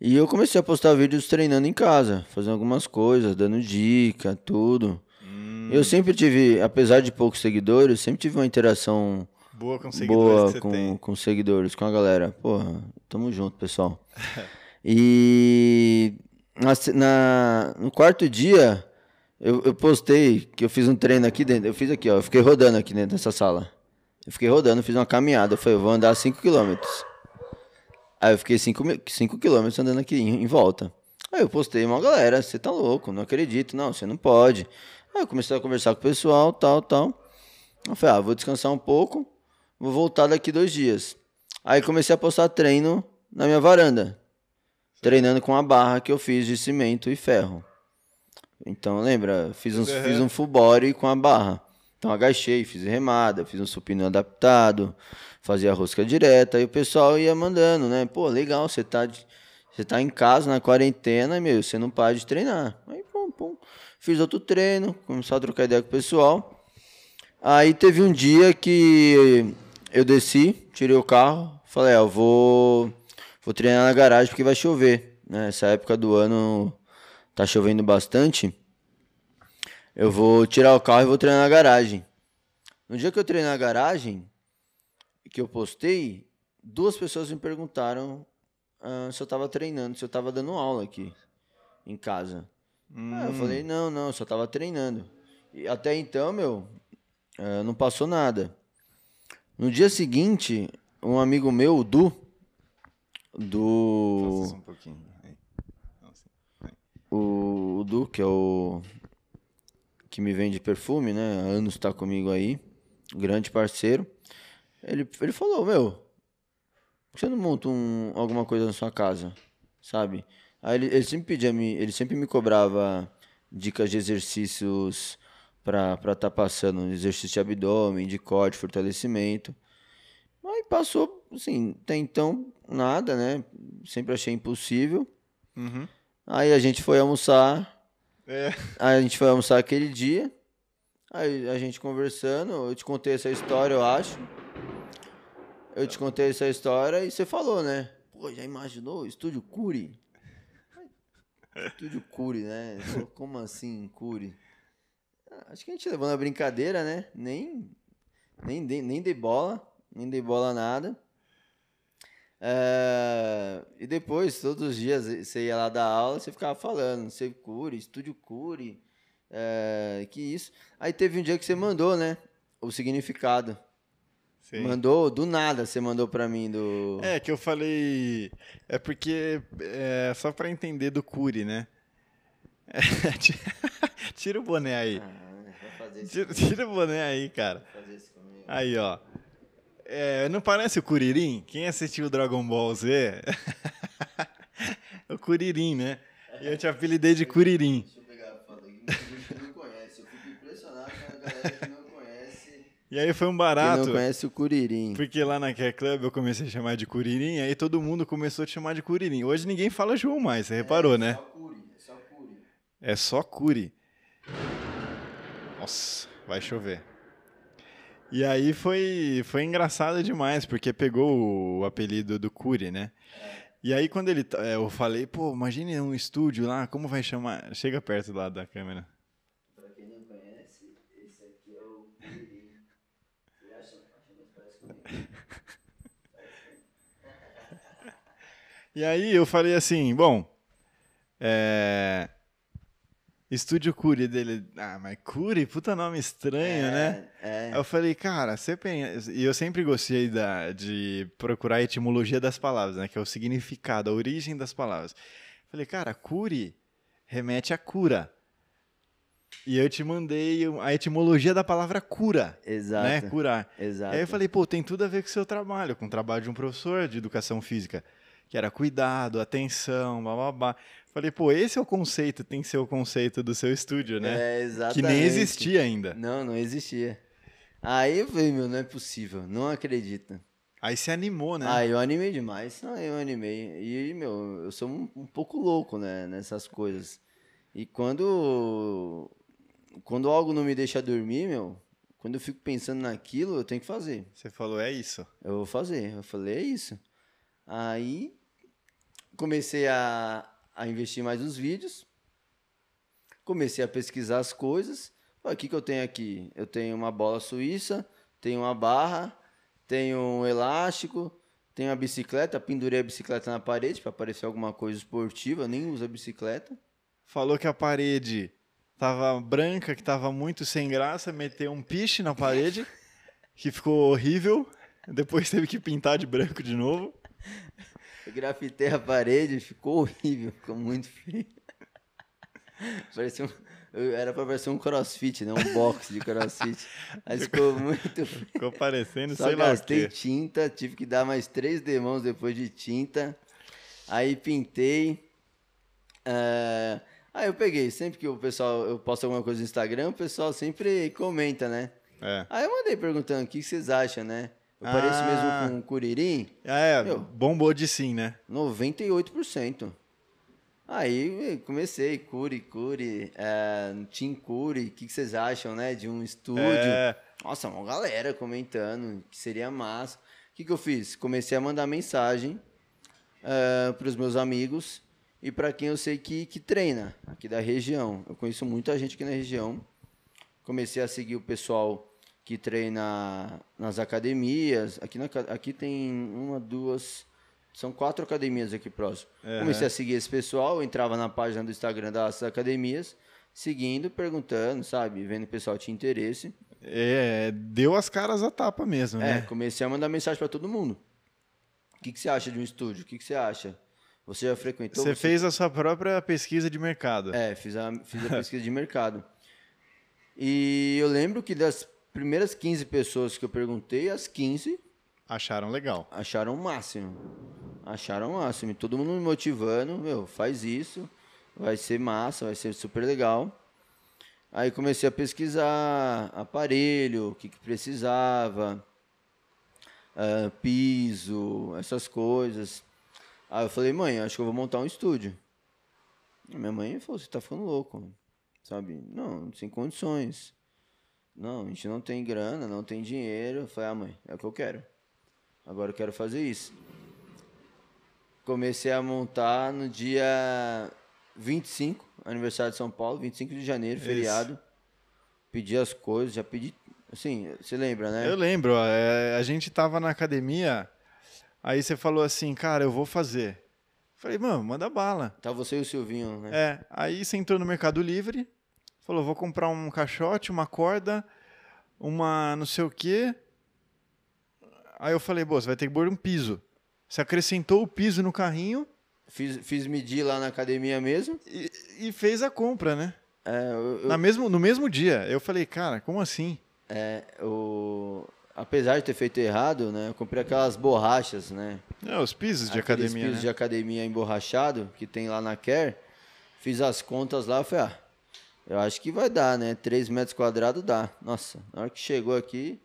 E eu comecei a postar vídeos treinando em casa, fazendo algumas coisas, dando dica, tudo. Hum, Eu sempre tive, apesar de poucos seguidores, sempre tive uma interação boa com seguidores boa que você com, tem. com seguidores, com a galera. Porra, tamo junto, pessoal. e na, na- no quarto dia, eu, eu postei que eu fiz um treino aqui dentro. Eu fiz aqui, ó. Eu fiquei rodando aqui dentro dessa sala. Eu fiquei rodando, fiz uma caminhada. Eu falei, eu vou andar 5 quilômetros. Aí eu fiquei 5 quilômetros andando aqui em, em volta. Aí eu postei, uma galera, você tá louco, não acredito. Não, você não pode. Aí eu comecei a conversar com o pessoal, tal, tal. Eu falei, ah, vou descansar um pouco, vou voltar daqui dois dias. Aí comecei a postar treino na minha varanda. Treinando com a barra que eu fiz de cimento e ferro. Então, lembra? Fiz, uns, Uhum. fiz um full body com a barra. Então, agachei, fiz remada, fiz um supino adaptado, fazia rosca direta. E o pessoal ia mandando, né? Pô, legal, você tá, você tá em casa na quarentena, meu, você não para de treinar. Aí, pum, pum. Fiz outro treino, começou a trocar ideia com o pessoal. Aí teve um dia que eu desci, tirei o carro, falei, ó, eu vou, vou treinar na garagem porque vai chover. Né? Essa época do ano tá chovendo bastante. Eu vou tirar o carro e vou treinar na garagem. No dia que eu treinei na garagem, que eu postei, duas pessoas me perguntaram ah, se eu tava treinando, se eu tava dando aula aqui em casa. Ah, eu falei, não, não, eu só tava treinando. E até então, meu, eh, não passou nada. No dia seguinte, um amigo meu, o Du, do. O, o Du, que é o. que me vende perfume, né? Há anos tá comigo aí. Grande parceiro. Ele, ele falou, meu, por que você não monta um, alguma coisa na sua casa? Sabe? Aí ele, ele sempre pedia, ele sempre me cobrava dicas de exercícios pra estar tá passando, exercício de abdômen, de corte, fortalecimento. Aí passou, assim, até então, nada, né? Sempre achei impossível. Uhum. Aí a gente foi almoçar. É. Aí a gente foi almoçar aquele dia. Aí a gente conversando, eu te contei essa história, eu acho. Eu te contei essa história e você falou, né? Pô, já imaginou? Estúdio Curi? Estúdio Curi, né? Como assim, Curi? Acho que a gente levou na brincadeira, né? Nem, nem, dei, nem dei bola, nem dei bola nada. É, e depois, todos os dias, você ia lá dar aula, você ficava falando, você cure, estúdio cure. É, que isso. Aí teve um dia que você mandou, né? O significado. Sim. Mandou do nada, você mandou pra mim do. É, que eu falei. É porque. É, só pra entender do Curi, né? É, tira o boné aí. Ah. Tira, tira o boné aí, cara. Aí, ó. É, não parece o Kuririn? Quem assistiu Dragon Ball Z? o Kuririn, né? E eu te apelidei de Kuririn. Deixa eu pegar a foto aqui. Muita gente que não conhece. Eu fico impressionado com a galera que não conhece. E aí foi um barato. não conhece o Curirim. Porque lá na Care Club eu comecei a chamar de Kuririn, aí todo mundo começou a te chamar de Kuririn. Hoje ninguém fala João mais, você reparou, né? Só Curi, é só Curi. É só Curi. Nossa, vai chover. E aí foi, foi engraçado demais, porque pegou o apelido do Curi, né? E aí quando ele. é, Eu falei, pô, imagine um estúdio lá, como vai chamar? Chega perto lá da câmera. Pra quem não conhece, esse aqui é o Curirim. Você acha? Acha que parece comigo? E aí eu falei assim, bom. É. Estúdio Curi dele. Ah, mas Curi, puta nome estranho, né? É. Aí eu falei, cara, você pensa. E eu sempre gostei da, de procurar a etimologia das palavras, né? Que é o significado, a origem das palavras. Falei, cara, curi remete a cura. E eu te mandei a etimologia da palavra cura. Exato. Né? Curar. Exato. Aí eu falei, pô, tem tudo a ver com o seu trabalho, com o trabalho de um professor de educação física, que era cuidado, atenção, babá. Falei, pô, esse é o conceito, tem que ser o conceito do seu estúdio, né? É, exatamente. que nem existia ainda. Não, não existia. Aí eu falei, meu, não é possível. Não acredito. Aí se animou, né? Ah, eu animei demais. Não, eu animei. E, meu, eu sou um, um pouco louco, né, nessas coisas. E quando quando algo não me deixa dormir, meu, quando eu fico pensando naquilo, eu tenho que fazer. Você falou, é isso. Eu vou fazer. Eu falei, é isso. Aí comecei a, a investir mais nos vídeos. Comecei a pesquisar as coisas. O que, que eu tenho aqui? Eu tenho uma bola suíça, tenho uma barra, tenho um elástico, tenho uma bicicleta. Pendurei a bicicleta na parede para parecer alguma coisa esportiva. Eu nem uso a bicicleta. Falou que a parede tava branca, que tava muito sem graça, meteu um piche na parede, que ficou horrível. Depois teve que pintar de branco de novo. Eu grafitei a parede, ficou horrível, ficou muito feio. Parecia um, era pra parecer um crossfit, né? Um box de crossfit. Mas ficou muito feio. Ficou parecendo, Só sei lá gastei tinta, tive que dar mais três demãos depois de tinta. Aí pintei. Ah, aí eu peguei, sempre que o pessoal, eu posto alguma coisa no Instagram, o pessoal sempre comenta, né? É. Aí eu mandei perguntando o que vocês acham, né? Eu Ah. pareço mesmo com um curirim? Ah, é, Meu. bombou de sim, né? 98%. Aí eh, comecei, Curi, Curi, é, Team Curi, o que, que vocês acham, né? De um estúdio. É. Nossa, uma galera comentando que seria massa. O que, que eu fiz? Comecei a mandar mensagem para os meus amigos e para quem eu sei que, que treina aqui da região. Eu conheço muita gente aqui na região. Comecei a seguir o pessoal que treina nas academias. Aqui, na, aqui tem uma, duas. São quatro academias aqui próximo. Aham. Comecei a seguir esse pessoal, entrava na página do Instagram das academias, seguindo, perguntando, sabe? Vendo o pessoal tinha interesse. É, deu as caras a tapa mesmo, É, né? comecei a mandar mensagem para todo mundo. O que, que você acha de um estúdio? O que, que você acha? Você já frequentou? Você fez a sua própria pesquisa de mercado. É, fiz a, fiz a pesquisa de mercado. E eu lembro que das primeiras 15 pessoas que eu perguntei, as 15 Acharam legal. acharam o máximo. Acharam o máximo. E todo mundo me motivando, meu, faz isso, vai ser massa, vai ser super legal. Aí comecei a pesquisar aparelho, o que, que precisava, ah, piso, essas coisas. Aí eu falei, mãe, acho que eu vou montar um estúdio. A minha mãe falou, você tá ficando louco, sabe? Não, sem condições. Não, a gente não tem grana, não tem dinheiro. Eu falei, ah, mãe, é o que eu quero. Agora eu quero fazer isso. Comecei a montar no dia 25, aniversário de São Paulo, 25 de janeiro, feriado. Pedi as coisas, já pedi. Assim, você lembra, né? Eu lembro, é, a gente tava na academia, aí você falou assim, cara, eu vou fazer. Falei, mano, manda bala. Tá você e o Silvinho, né? É, aí você entrou no Mercado Livre, Falou, vou comprar um caixote, uma corda, uma não sei o quê. Aí eu falei, você vai ter que pôr um piso. Você acrescentou o piso no carrinho Fiz, fiz medir lá na academia mesmo. e, e fez a compra, né? É, eu, Na mesmo, no mesmo dia. Eu falei, cara, como assim? é, o- apesar de ter feito errado, né? Eu comprei aquelas borrachas, né? É, os pisos de academia, pisos né? de academia emborrachado que tem lá na Care. Fiz as contas lá, eu falei, ah, eu acho que vai dar, né? 3 metros quadrados dá. Nossa, na hora que chegou aqui,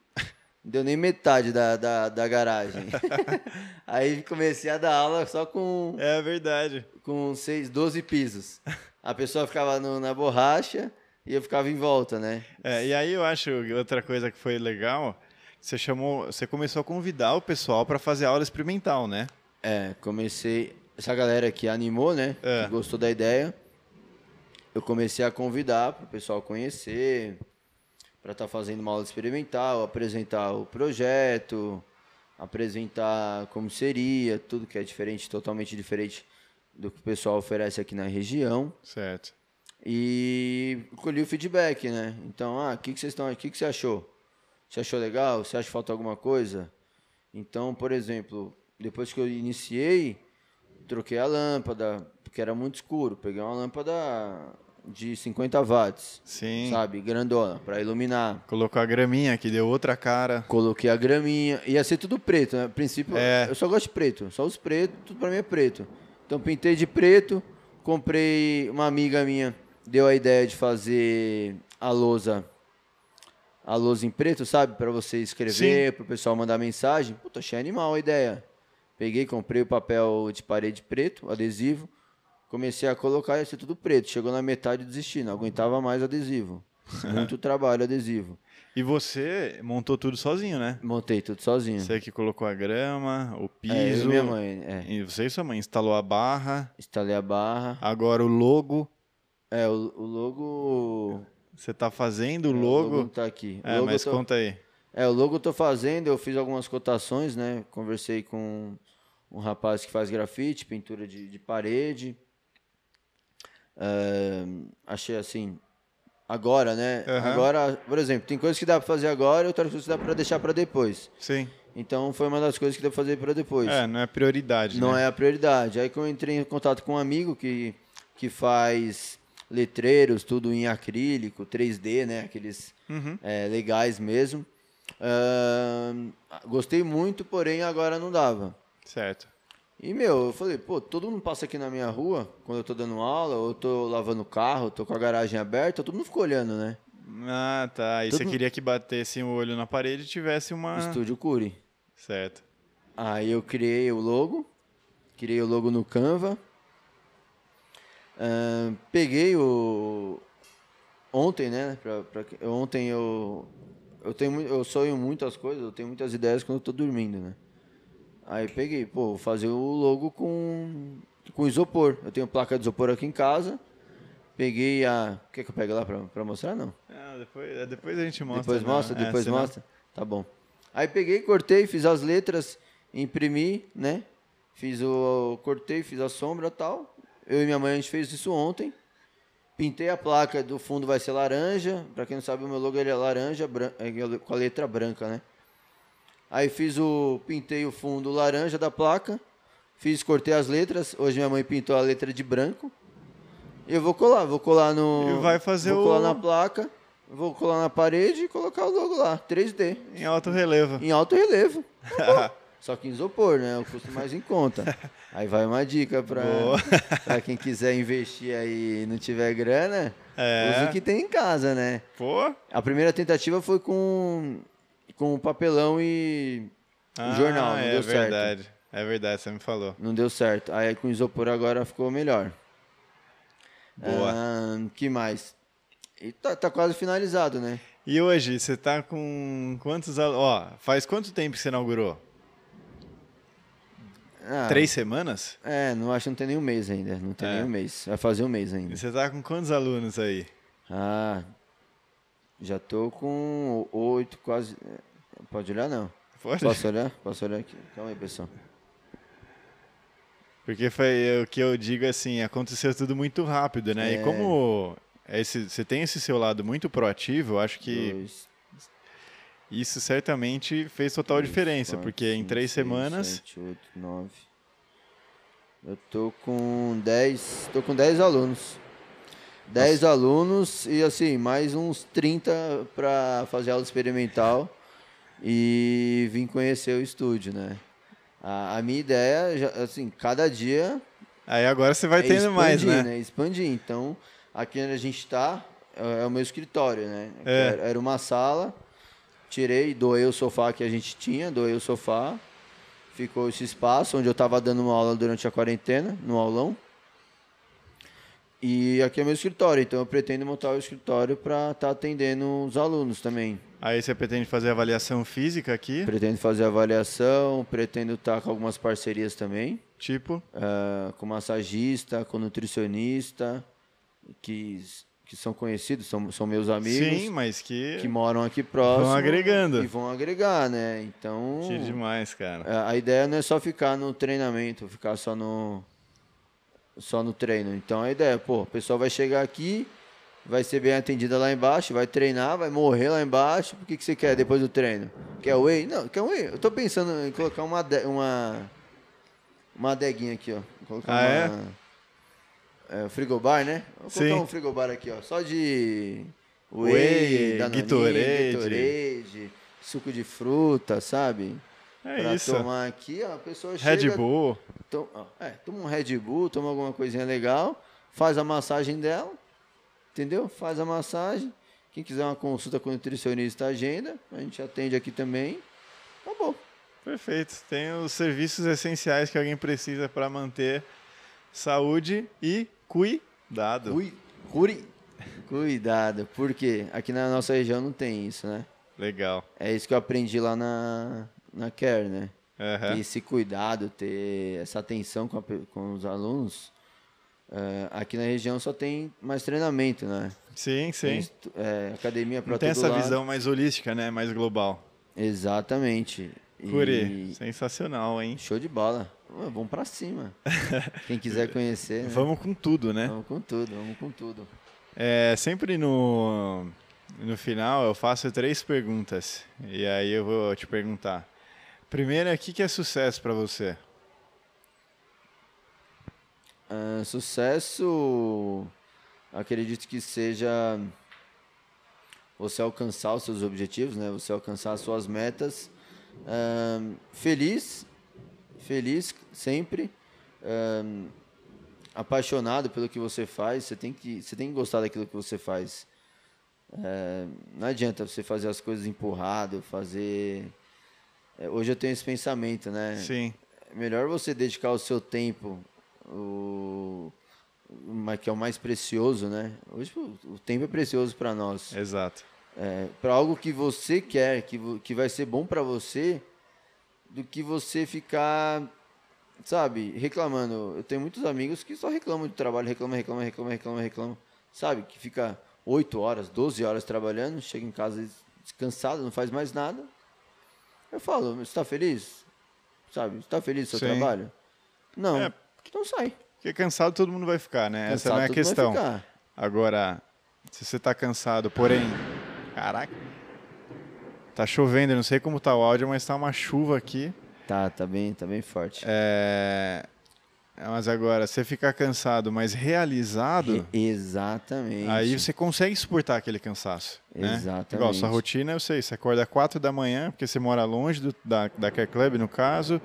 não deu nem metade da, da, da garagem. Aí comecei a dar aula só com, É verdade. com seis, 12 pisos. A pessoa ficava no- na borracha e eu ficava em volta, né? É, e aí eu acho outra coisa que foi legal, você chamou, você começou a convidar o pessoal para fazer aula experimental, né? É, comecei. Essa galera que animou, né? É. Que gostou da ideia. Eu comecei a convidar para o pessoal conhecer, para estar fazendo uma aula experimental, apresentar o projeto, apresentar como seria, tudo que é diferente, totalmente diferente do que o pessoal oferece aqui na região. Certo. E colhi o feedback, né? Então, ah, o que, que vocês estão, o que, que você achou? Você achou legal? Você acha que falta alguma coisa? Então, por exemplo, depois que eu iniciei, troquei a lâmpada, porque era muito escuro. Peguei uma lâmpada de 50 watts, Sim. sabe? Grandona, para iluminar. Colocou a graminha que deu outra cara. Coloquei a graminha. Ia ser tudo preto, né? A princípio, É. eu só gosto de preto. Só os pretos, tudo pra mim é preto. Então, pintei de preto. Comprei... Uma amiga minha deu a ideia de fazer a lousa... A lousa em preto, sabe? Pra você escrever, pro pessoal mandar mensagem. Puta, achei animal a ideia. Peguei, comprei o papel de parede preto, adesivo. Comecei a colocar, ia ser tudo preto. Chegou na metade desisti, não aguentava mais adesivo. Muito trabalho adesivo. E você montou tudo sozinho, né? Montei tudo sozinho. Você que colocou a grama, o piso. É, eu e minha mãe, é. E você e sua mãe instalou a barra. Instalei a barra. Agora o logo. É, o, o logo. Você tá fazendo o é, logo. não tá aqui. O É, logo mas tô, conta aí. É, o logo eu tô fazendo, eu fiz algumas cotações, né? Conversei com um rapaz que faz grafite, pintura de, de parede. É, achei assim. Agora, né? Aham. Agora, por exemplo, tem coisas que dá pra fazer agora e outras coisas que dá pra deixar pra depois. Sim. Então foi uma das coisas que dá pra fazer pra depois. É, não é prioridade, Não né? é a prioridade. Aí que eu entrei em contato com um amigo que, que faz letreiros, tudo em acrílico, 3D, né? Aqueles Uhum. é, legais mesmo. Ahn, gostei muito, porém agora não dava. Certo. E, meu, eu falei, pô, todo mundo passa aqui na minha rua, quando eu tô dando aula, ou eu tô lavando o carro, tô com a garagem aberta, todo mundo ficou olhando, né? Ah, tá. E Todo você mundo- queria que batesse o olho na parede e tivesse uma. Estúdio Curi. Certo. Aí eu criei o logo, criei o logo no Canva. Ahn, peguei o ontem, né? pra- pra- ontem eu eu tenho eu sonho muitas coisas, eu tenho muitas ideias quando eu tô dormindo, né? Aí peguei, pô, vou fazer o logo com com isopor. Eu tenho placa de isopor aqui em casa. Peguei a, quer que eu pegue lá pra, pra mostrar não? Ah, depois, depois a gente mostra. Depois né? mostra, É, depois senão- mostra. Tá bom. Aí peguei, cortei, fiz as letras, imprimi, né? Fiz o. Cortei, fiz a sombra e tal. Eu e minha mãe a gente fez isso ontem. Pintei a placa do fundo, vai ser laranja. Pra quem não sabe, o meu logo ele é laranja, bran- é com a letra branca, né? Aí fiz o. Pintei o fundo laranja da placa. Fiz, cortei as letras. Hoje minha mãe pintou a letra de branco. Eu vou colar, vou colar no. E vai fazer vou colar o- na placa, vou colar na parede e colocar o logo lá, 3D, Em alto relevo. em alto relevo. Só que em isopor, né? É o custo mais em conta. Aí vai uma dica pra, pra quem quiser investir aí e não tiver grana, É. use o que tem em casa, né? Pô. A primeira tentativa foi com, com papelão e Ah, jornal, não é deu certo. verdade. É verdade, você me falou. Não deu certo. Aí com isopor agora ficou melhor. Boa. Ah, que mais? E tá, tá quase finalizado, né? E hoje, você tá com quantos alunos? Ó, faz quanto tempo que você inaugurou? Ah, Três semanas? É, não acho que não tem nem um mês ainda. Não tem É. nem um mês. Vai fazer um mês E ainda. você tá com quantos alunos aí? Ah, já tô com oito, quase. Pode olhar, não? Pode? Posso olhar? Posso olhar aqui? Calma aí, pessoal. Porque foi o que eu digo assim, aconteceu tudo muito rápido, né? É. E como é esse, você tem esse seu lado muito proativo, eu acho que Dois, isso certamente fez total diferença, quatro, porque em cinco, três seis, semanas. sete, oito, nove. Eu tô com 10. Tô com 10 alunos. 10 alunos e assim, mais uns 30 para fazer aula experimental e vim conhecer o estúdio, né? A, a minha ideia, assim, cada dia Aí agora você vai é tendo mais, expandir, né? Expandir. Então, aqui onde a gente está é, é o meu escritório, né? É. Era, era uma sala, tirei, doei o sofá que a gente tinha, doei o sofá. Ficou esse espaço onde eu estava dando uma aula durante a quarentena, no aulão. E aqui é meu escritório, então eu pretendo montar o escritório para estar atendendo os alunos também. Aí você pretende fazer avaliação física aqui, Pretendo fazer avaliação, pretendo estar com algumas parcerias também. tipo. ah, com massagista, com nutricionista, que, que são conhecidos, são, são meus amigos, Sim, mas que. que moram aqui próximo. agregando. E vão agregar, né? Então, Que demais, cara. a a ideia não é só ficar no treinamento, ficar só no só no treino. Então a ideia, pô, o pessoal vai chegar aqui, vai ser bem atendida lá embaixo, vai treinar, vai morrer lá embaixo. O que, que você quer depois do treino? Quer whey? Não, quer whey. Eu tô pensando em colocar uma uma uma adeguinha aqui, ó. Colocar Ah, é? uma é, frigobar, né? Vou colocar Sim. um frigobar aqui, ó, só de Whey, whey, Danoninho, Gatorade. Gatorade, suco de fruta, sabe? É pra isso. tomar aqui, ó, a pessoa Red chega, Bull. To- ó, é, toma um Red Bull, toma alguma coisinha legal, faz a massagem dela, entendeu? Faz a massagem. Quem quiser uma consulta com o nutricionista, agenda. A gente atende aqui também. Acabou. Perfeito. Tem os serviços essenciais que alguém precisa para manter saúde e cuidado. Cui, curi, cuidado, porque aqui na nossa região não tem isso, né? Legal. É isso que eu aprendi lá na, na Care, né? Aham. Ter esse cuidado, ter essa atenção com, a com os alunos. É, aqui na região só tem mais treinamento, né? Sim, Tem sim. estu- é, academia para tem essa lado. visão mais holística, né? Mais global. Exatamente. E Curi, sensacional, hein? Show de bola. Ué, Vamos pra cima. Quem quiser conhecer, né? Vamos com tudo, né? vamos com tudo, vamos com tudo. É, sempre no, no final eu faço três perguntas. E aí eu vou te perguntar. Primeiro, o que que é sucesso para você? Ah, sucesso, acredito que seja você alcançar os seus objetivos, né? Você alcançar as suas metas. Ah, feliz, feliz sempre. Ah, apaixonado pelo que você faz. Você tem que, você tem que gostar daquilo que você faz. É, não adianta você fazer as coisas empurrado, fazer. É, hoje eu tenho esse pensamento, né? Sim, É melhor você dedicar o seu tempo, o, que é o mais precioso, né? Hoje o, tempo é precioso para nós. exato. É, para algo que você quer, que, que vai ser bom para você, do que você ficar, sabe, reclamando. Eu tenho muitos amigos que só reclamam de trabalho, reclamam, reclamam, reclamam, reclamam, reclamam. Sabe, que fica 8 horas, 12 horas trabalhando, chega em casa descansado, não faz mais nada. Eu falo, você está feliz? Sabe, você está feliz do seu Sim. trabalho? Não. É. Então sai. Porque cansado todo mundo vai ficar, né? Essa Cansado, não é a questão. ficar. Agora, se você tá cansado, porém. Caraca. Tá chovendo, eu não sei como tá o áudio, mas tá uma chuva aqui. Tá, tá bem, tá bem forte. É... Mas agora, você ficar cansado, mas realizado, E- Exatamente. aí você consegue suportar aquele cansaço. Né? Exatamente. Igual, sua rotina, eu sei, você acorda às 4 da manhã, porque você mora longe do, da, da Care Club, no caso,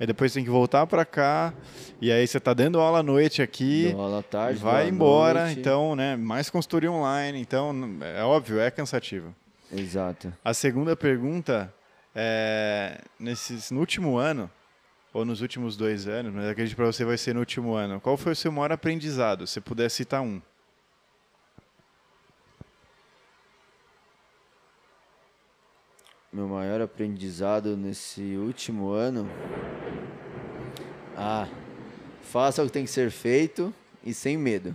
e depois tem que voltar para cá, e aí você tá dando aula à noite aqui, Dou aula à tarde, vai embora, noite. então, né, mais consultoria online, então, é óbvio, é cansativo. Exato. A segunda pergunta é, nesses, no último ano, ou nos últimos dois anos, mas acredito para você vai ser no último ano, qual foi o seu maior aprendizado, se puder citar um? Meu maior aprendizado nesse último ano. Ah, faça o que tem que ser feito e sem medo.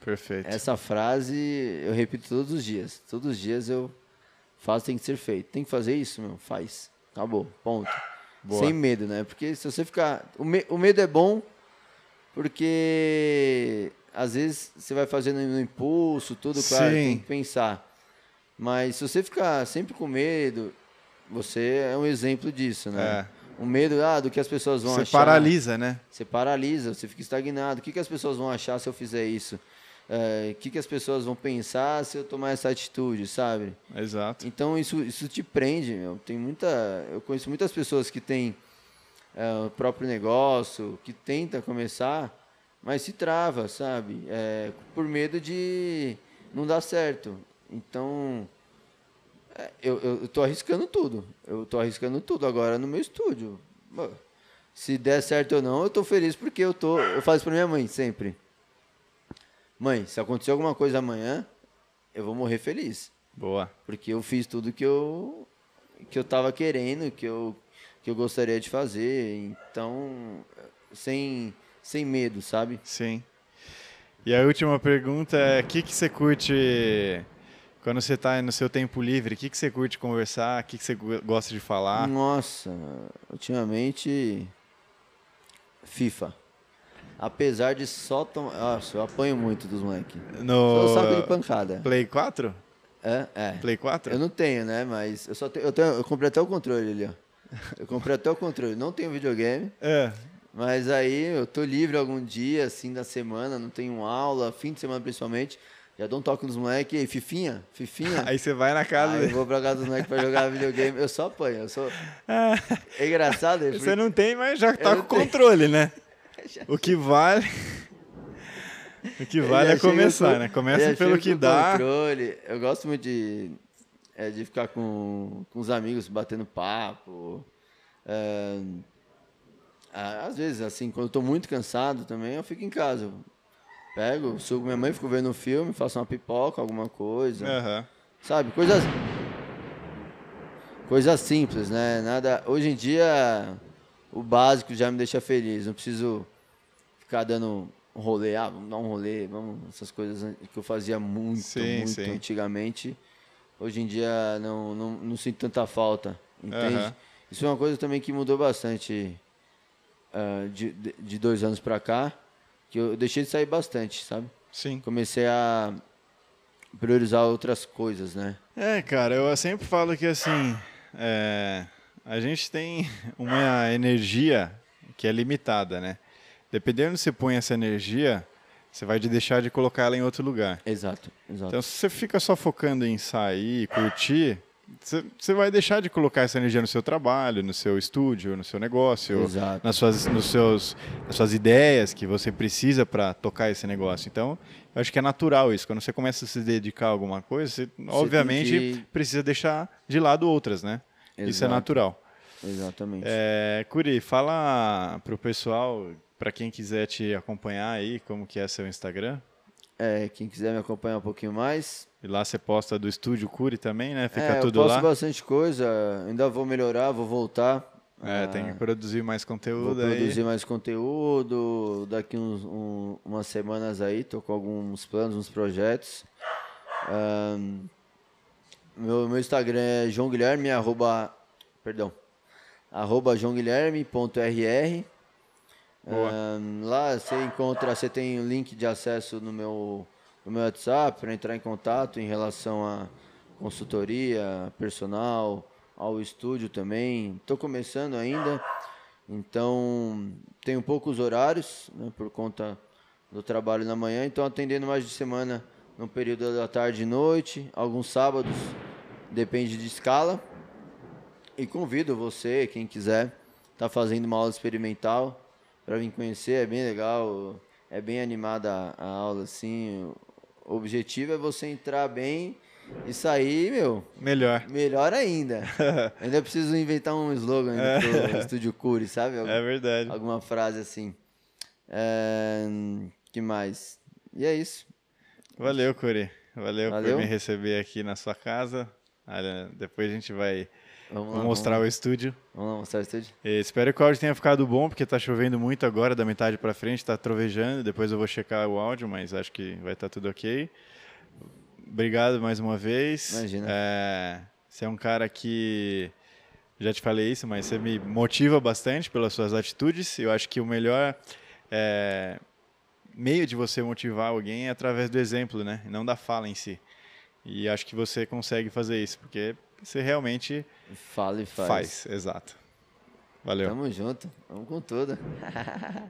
Perfeito. Essa frase eu repito todos os dias. Todos os dias eu faço o que tem que ser feito. Tem que fazer isso, meu? Faz. Acabou. Ponto. Boa. Sem medo, né? Porque se você ficar. O, me- o medo é bom porque às vezes você vai fazendo no impulso, tudo, claro, Sim. tem que pensar. Mas se você ficar sempre com medo, você é um exemplo disso, né? O medo ah, do que as pessoas vão É. Você achar. paralisa, né? Você paralisa, você fica estagnado. O que, que as pessoas vão achar se eu fizer isso? É, o que, que as pessoas vão pensar se eu tomar essa atitude, sabe? Exato. Então isso, isso te prende, meu. Tem muita, eu conheço muitas pessoas que têm é, o próprio negócio, que tenta começar, mas se trava, sabe? É, por medo de não dar certo. Então é, eu, eu, eu tô arriscando tudo. Eu tô arriscando tudo agora no meu estúdio. Se der certo ou não, eu tô feliz porque eu tô. Eu faço pra minha mãe sempre. Mãe, se acontecer alguma coisa amanhã, eu vou morrer feliz. Boa. Porque eu fiz tudo que eu que eu tava querendo, que eu que eu gostaria de fazer, então sem sem medo, sabe? Sim. E a última pergunta é: o que, que você curte quando você está no seu tempo livre? O que, que você curte conversar? O que, que você go- gosta de falar? Nossa, ultimamente FIFA. Apesar de só tomar, nossa, eu apanho muito dos moleques. Sou saco de No pancada. Play 4? É, é. Play 4? Eu não tenho, né? Mas eu só tenho, eu tenho, eu comprei até o controle ali, ó. Eu comprei até o controle. Não tenho videogame. É. Mas aí eu tô livre algum dia, assim, da semana, não tenho aula, fim de semana principalmente. Já dou um toque nos moleques, e Fifinha, Fifinha. Aí você vai na casa Aí eu vou pra casa dos moleques pra jogar videogame. Eu só apanho, eu sou. É engraçado, Você não tem, mas já tá com o controle, né? O que vale. O que vale é começar, com- né? Começa pelo que dá. Controle. Eu gosto muito de, é, de ficar com, com os amigos batendo papo. É, às vezes, assim, quando eu tô muito cansado também, eu fico em casa. Eu pego, sugo minha mãe, fico vendo um filme, faço uma pipoca, alguma coisa. Aham. Sabe? Coisas. Coisas simples, né? Nada. Hoje em dia, o básico já me deixa feliz. Não preciso ficar dando um rolê. Ah, vamos dar um rolê, vamos. Essas coisas que eu fazia muito, Sim, muito sim. antigamente. Hoje em dia não, não, não sinto tanta falta. Entende? Aham. Isso é uma coisa também que mudou bastante de, de- de dois anos pra cá. Que eu deixei de sair bastante, sabe? Sim. Comecei a priorizar outras coisas, né? É, cara, eu sempre falo que assim, é, a gente tem uma energia que é limitada, né? Dependendo de você põe essa energia, você vai de deixar de colocar ela em outro lugar. Exato, exato. Então, se você fica só focando em sair, curtir, você, você vai deixar de colocar essa energia no seu trabalho, no seu estúdio, no seu negócio, Exato. nas suas, nos seus, nas suas ideias que você precisa para tocar esse negócio. Então, eu acho que é natural isso. Quando você começa a se dedicar a alguma coisa, você, obviamente que- precisa deixar de lado outras, né? Isso é Exato. natural. Exatamente. É, Curi, fala pro pessoal, para quem quiser te acompanhar aí, como que é seu Instagram. É, quem quiser me acompanhar um pouquinho mais. E lá você posta do estúdio Curi também, né? Fica é, tudo eu posto lá. bastante coisa, ainda vou melhorar, vou voltar. É, Ah, tem que produzir mais Vou conteúdo aí. produzir mais conteúdo. Daqui uns, um- umas semanas aí, tô com alguns planos, uns projetos. Ahn, meu, meu Instagram é João Guilherme, arroba, perdão, arroba joãoguilherme.rr. Boa. Ahn, lá você encontra, você tem um link de acesso no meu, no meu WhatsApp para entrar em contato em relação a consultoria, personal, ao estúdio também. Estou começando ainda, então tenho poucos horários né, por conta do trabalho na manhã, então atendendo mais de semana no período da tarde e noite, alguns sábados, depende de escala. E convido você, quem quiser, tá fazendo uma aula experimental para vir conhecer, é bem legal, é bem animada a, aula assim. O objetivo é você entrar bem e sair, meu, Melhor. melhor ainda. ainda preciso inventar um slogan ainda pro Estúdio Curi, sabe? Algum- É verdade. Alguma frase assim. É, que mais? E é isso. Valeu, Curi. Valeu, Valeu. por me receber aqui na sua casa. Olha, depois a gente vai Vamos, lá, mostrar vamos, o estúdio. vamos lá mostrar o estúdio. E espero que o áudio tenha ficado bom, porque tá chovendo muito agora, da metade para frente, tá trovejando. Depois eu vou checar o áudio, mas acho que vai estar tudo ok. Obrigado mais uma vez. Imagina. É, você é um cara que já te falei isso, mas você me motiva bastante pelas suas atitudes. Eu acho que o melhor é meio de você motivar alguém é através do exemplo, né? Não da fala em si. E acho que você consegue fazer isso, porque você realmente Fala e faz. faz. Exato. Valeu. Tamo junto. Vamos com tudo.